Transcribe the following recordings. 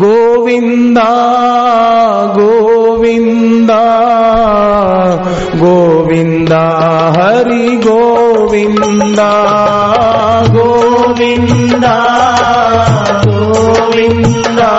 गोविन्दा गोविन्दा गोविन्दा हरि गोविन्दा गोविन्दा गोविन्दा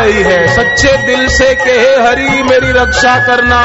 रही है। सच्चे दिल से के हरी मेरी रक्षा करना।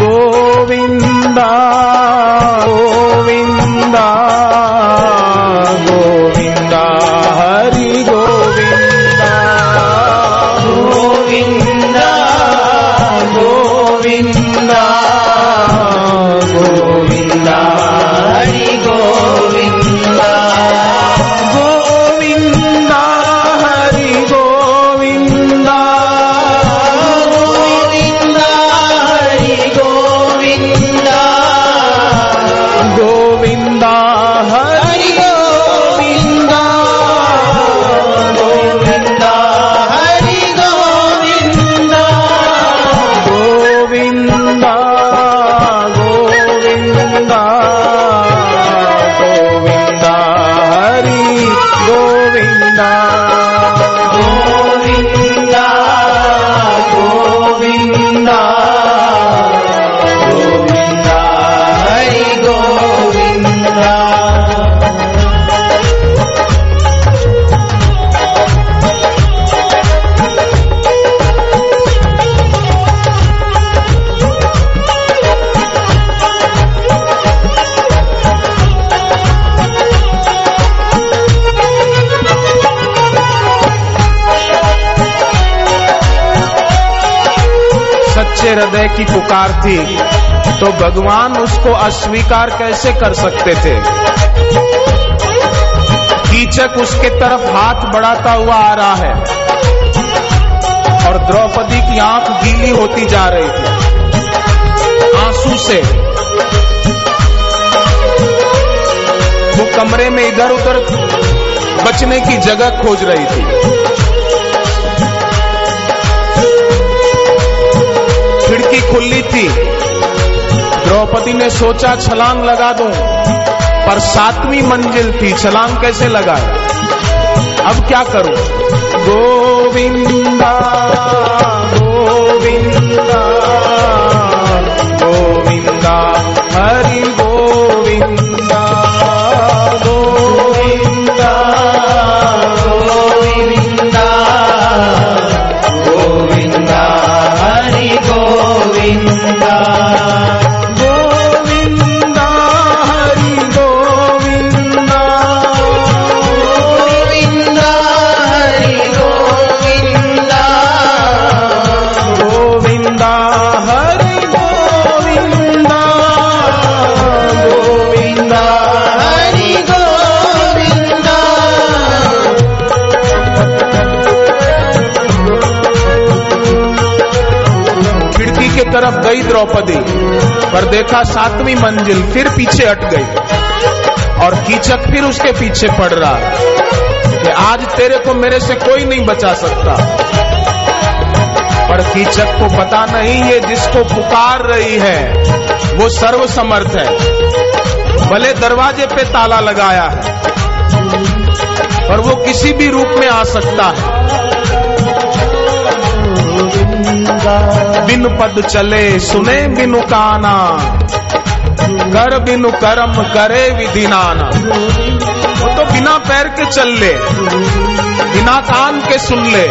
गोविंदा की पुकार थी तो भगवान उसको अस्वीकार कैसे कर सकते थे? कीचक उसके तरफ़ हाथ बढ़ाता हुआ आ रहा है, और द्रौपदी की आँख गीली होती जा रही थी, आँसू से। वो कमरे में इधर उधर बचने की जगह खोज रही थी। खिड़की खुली थी। द्रौपदी ने सोचा, छलांग लगा दूँ, पर सातवीं मंजिल थी, छलांग कैसे लगाए? अब क्या करूँ? गोविंदा गोविंदा गोविंदा। तरफ़ गई द्रौपदी, पर देखा सातवीं मंजिल फिर पीछे हट गई। और कीचक फिर उसके पीछे पड़ रहा कि आज तेरे को मेरे से कोई नहीं बचा सकता। पर कीचक को पता नहीं ये जिसको पुकार रही है, वो सर्व समर्थ है। भले दरवाजे पे ताला लगाया है, पर वो किसी भी रूप में आ सकता है। बिन पद चले सुने बिनु काना। कर बिनु कर्म करे विधि नाना। वो तो बिना पैर के चल ले, बिना कान के सुन ले,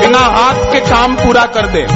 बिना हाथ के काम पूरा कर दे।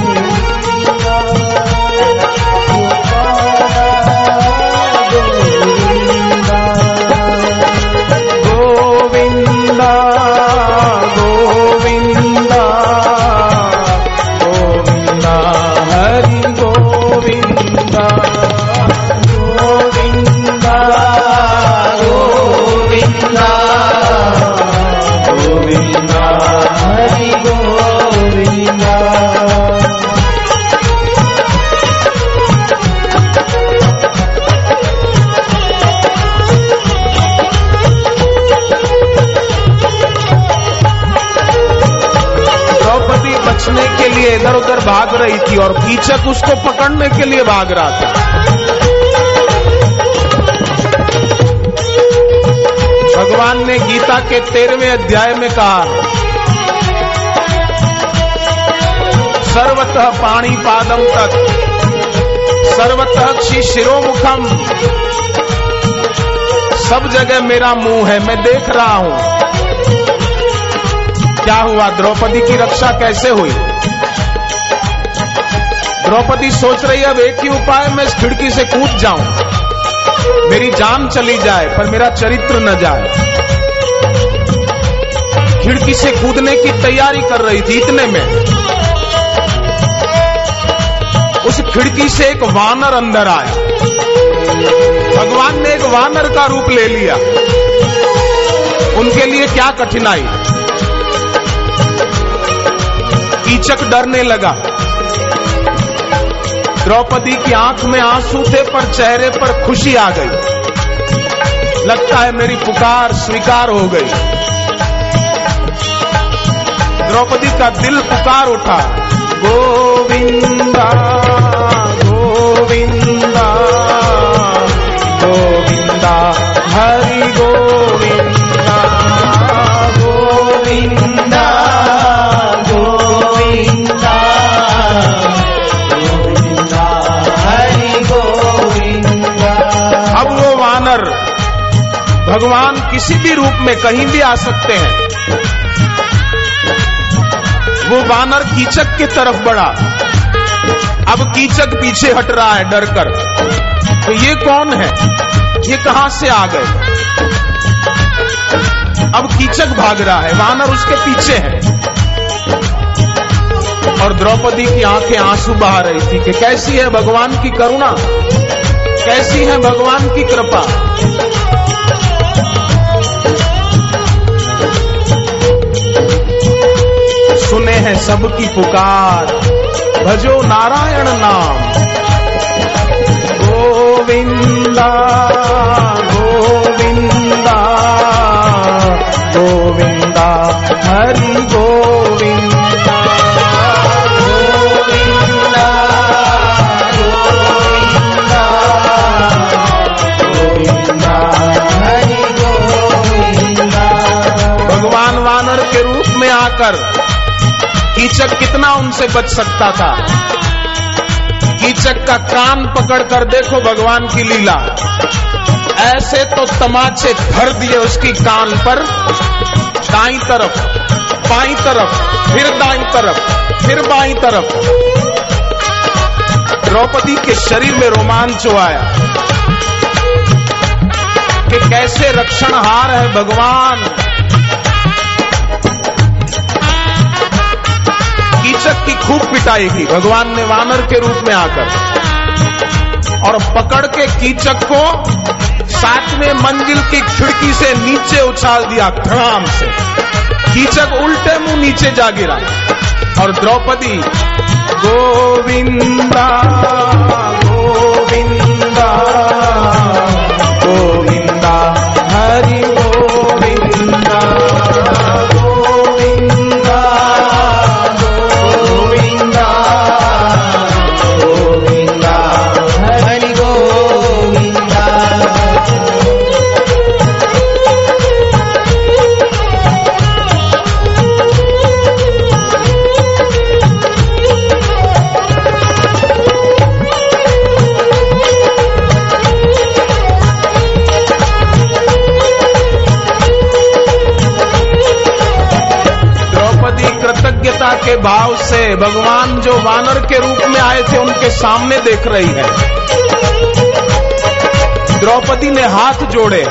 बचने के लिए इधर उधर भाग रही थी और कीचक उसको पकड़ने के लिए भाग रहा था। भगवान ने गीता के तेरहवें अध्याय में कहा सर्वतः पाणी पादम तक सर्वतः क्षि शिरोमुखम सब जगह मेरा मुँह है, मैं देख रहा हूँ। क्या हुआ, द्रौपदी की रक्षा कैसे हुई? द्रौपदी सोच रही है, अब एक ही उपाय, मैं इस खिड़की से कूद जाऊँ। मेरी जान चली जाए, पर मेरा चरित्र न जाए। खिड़की से कूदने की तैयारी कर रही थी इतने में। खिड़की से एक वानर अंदर आया। भगवान ने एक वानर का रूप ले लिया। उनके लिए क्या कठिनाई? कीचक डरने लगा। द्रौपदी की आँख में आँसू थे, पर चेहरे पर खुशी आ गई। लगता है मेरी पुकार स्वीकार हो गई। द्रौपदी का दिल पुकार उठा। भगवान किसी भी रूप में कहीं भी आ सकते हैं। वो वानर कीचक की तरफ़ बढ़ा। अब कीचक पीछे हट रहा है, डर कर। तो ये कौन है? ये कहाँ से आ गए? अब कीचक भाग रहा है, वानर उसके पीछे है। और द्रौपदी की आँखें आँसू बहा रही थी कि कैसी है भगवान की करुणा? कैसी है भगवान की कृपा? सुने हैं सबकी पुकार। भजो नारायण नाम। गोविंदा गोविंदा गोविंदा, हरि गोविंदा। गोविंदा गोविंदा गोविंदा, हरि गोविंदा। भगवान वानर के रूप में आकर कीचक कितना उनसे बच सकता था? कीचक का कान पकड़कर देखो भगवान की लीला। ऐसे तो तमाचे भर दिए उसकी कान पर। दाई तरफ़, बाई तरफ़, फिर दाई तरफ़, फिर बाई तरफ़। द्रौपदी के शरीर में रोमांच आया कि कैसे रक्षणहार है भगवान। की खूब पिटाई की। भगवान ने वानर के रूप में आकर और पकड़ के कीचक को सातवें मंजिल की खिड़की से नीचे उछाल दिया धड़ाम से। कीचक उल्टे मुँह नीचे जा गिरा। और द्रौपदी, गोविंदा से भगवान जो वानर के रूप में आए थे, उनके सामने देख रही है। द्रौपदी ने हाथ जोड़े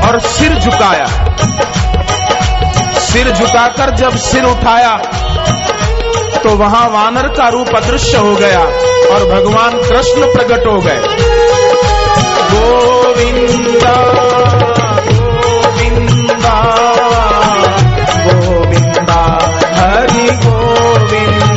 और सिर झुकाया। सिर झुकाकर जब सिर उठाया तो वहाँ वानर का रूप अदृश्य हो गया और भगवान कृष्ण प्रकट हो गए। गोविंदा கோவிந்தா